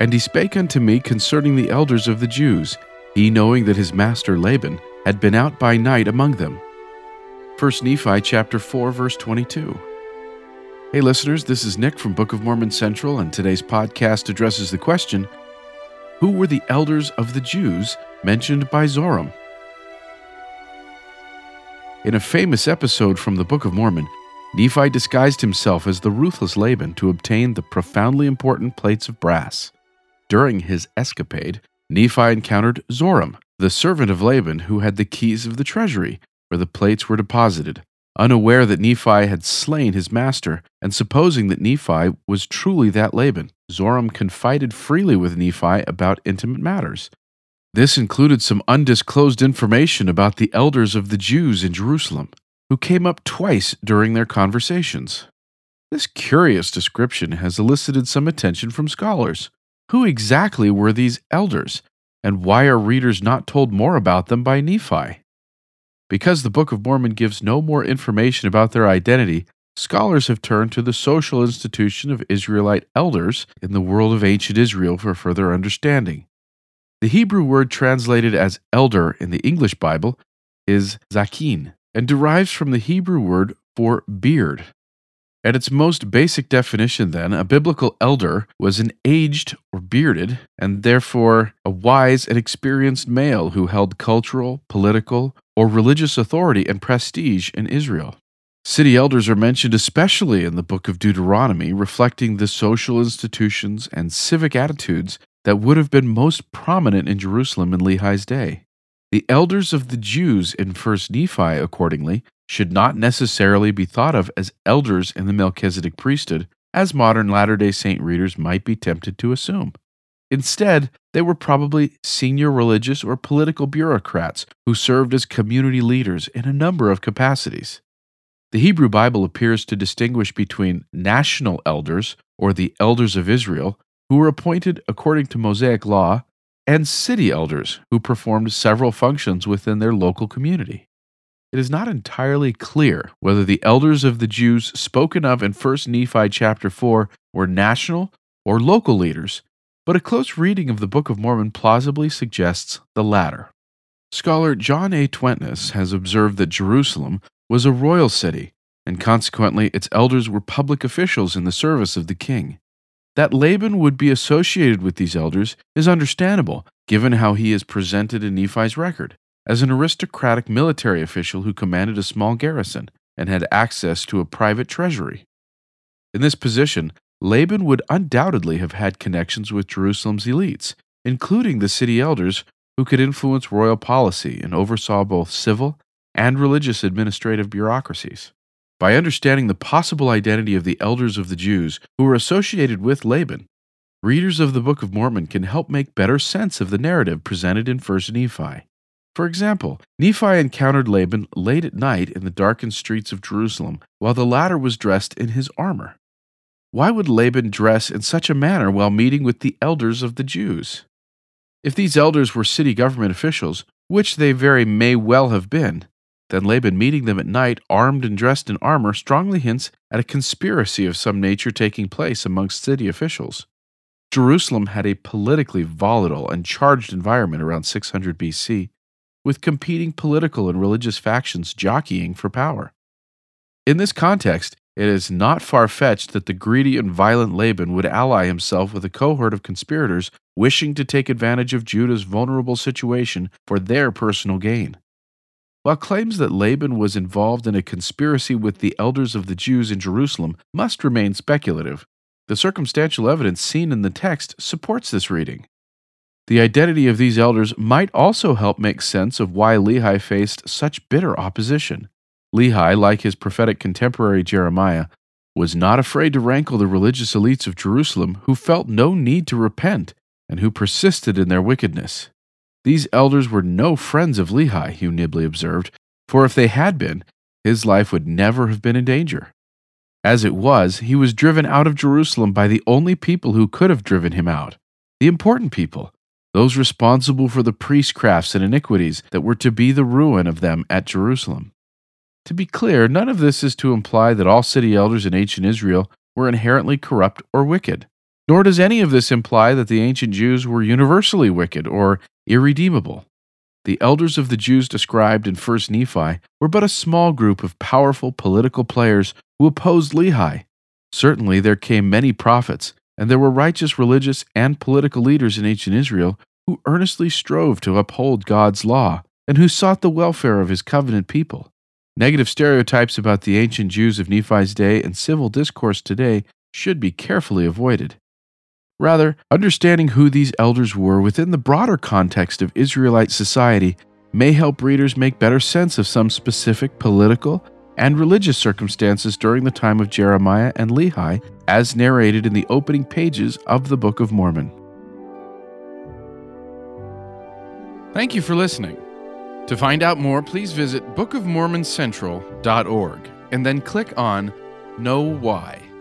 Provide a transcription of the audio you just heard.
And he spake unto me concerning the elders of the Jews, he knowing that his master Laban had been out by night among them. 1 Nephi chapter 4 verse 22. Hey listeners, this is Nick from Book of Mormon Central and today's podcast addresses the question, who were the elders of the Jews mentioned by Zoram? In a famous episode from the Book of Mormon, Nephi disguised himself as the ruthless Laban to obtain the profoundly important plates of brass. During his escapade, Nephi encountered Zoram, the servant of Laban who had the keys of the treasury, where the plates were deposited. Unaware that Nephi had slain his master, and supposing that Nephi was truly that Laban, Zoram confided freely with Nephi about intimate matters. This included some undisclosed information about the elders of the Jews in Jerusalem, who came up twice during their conversations. This curious description has elicited some attention from scholars. Who exactly were these elders, and why are readers not told more about them by Nephi? Because the Book of Mormon gives no more information about their identity, scholars have turned to the social institution of Israelite elders in the world of ancient Israel for further understanding. The Hebrew word translated as elder in the English Bible is zakin and derives from the Hebrew word for beard. At its most basic definition, then, a biblical elder was an aged or bearded, and therefore a wise and experienced male who held cultural, political, or religious authority and prestige in Israel. City elders are mentioned especially in the book of Deuteronomy, reflecting the social institutions and civic attitudes that would have been most prominent in Jerusalem in Lehi's day. The elders of the Jews in 1 Nephi, accordingly, should not necessarily be thought of as elders in the Melchizedek priesthood, as modern Latter day Saint readers might be tempted to assume. Instead, they were probably senior religious or political bureaucrats who served as community leaders in a number of capacities. The Hebrew Bible appears to distinguish between national elders, or the elders of Israel, who were appointed according to Mosaic law, and city elders, who performed several functions within their local community it is not entirely clear whether the elders of the Jews spoken of in 1 Nephi chapter 4 were national or local leaders, but a close reading of the Book of Mormon plausibly suggests the latter. Scholar John A. Tvedtnes has observed that Jerusalem was a royal city, and consequently its elders were public officials in the service of the king. That Laban would be associated with these elders is understandable, given how he is presented in Nephi's record as an aristocratic military official who commanded a small garrison and had access to a private treasury. In this position, Laban would undoubtedly have had connections with Jerusalem's elites, including the city elders who could influence royal policy and oversaw both civil and religious administrative bureaucracies. By understanding the possible identity of the elders of the Jews who were associated with Laban, readers of the Book of Mormon can help make better sense of the narrative presented in 1 Nephi. For example, Nephi encountered Laban late at night in the darkened streets of Jerusalem while the latter was dressed in his armor. Why would Laban dress in such a manner while meeting with the elders of the Jews? If these elders were city government officials, which they very may well have been, then Laban meeting them at night armed and dressed in armor strongly hints at a conspiracy of some nature taking place amongst city officials. Jerusalem had a politically volatile and charged environment around 600 BC, with competing political and religious factions jockeying for power. In this context, it is not far fetched that the greedy and violent Laban would ally himself with a cohort of conspirators wishing to take advantage of Judah's vulnerable situation for their personal gain. While claims that Laban was involved in a conspiracy with the elders of the Jews in Jerusalem must remain speculative, the circumstantial evidence seen in the text supports this reading. The identity of these elders might also help make sense of why Lehi faced such bitter opposition. Lehi, like his prophetic contemporary Jeremiah, was not afraid to rankle the religious elites of Jerusalem who felt no need to repent and who persisted in their wickedness. These elders were no friends of Lehi, Hugh Nibley observed, for if they had been, his life would never have been in danger. As it was, he was driven out of Jerusalem by the only people who could have driven him out the important people, those responsible for the priestcrafts and iniquities that were to be the ruin of them at Jerusalem. To be clear, none of this is to imply that all city elders in ancient Israel were inherently corrupt or wicked. Nor does any of this imply that the ancient Jews were universally wicked or irredeemable. The elders of the Jews described in 1 Nephi were but a small group of powerful political players who opposed Lehi. Certainly there came many prophets, and there were righteous religious and political leaders in ancient Israel who earnestly strove to uphold God's law and who sought the welfare of his covenant people. Negative stereotypes about the ancient Jews of Nephi's day and civil discourse today should be carefully avoided. Rather, understanding who these elders were within the broader context of Israelite society may help readers make better sense of some specific political and religious circumstances during the time of Jeremiah and Lehi, as narrated in the opening pages of the Book of Mormon. Thank you for listening. To find out more, please visit bookofmormoncentral.org and then click on KnoWhy.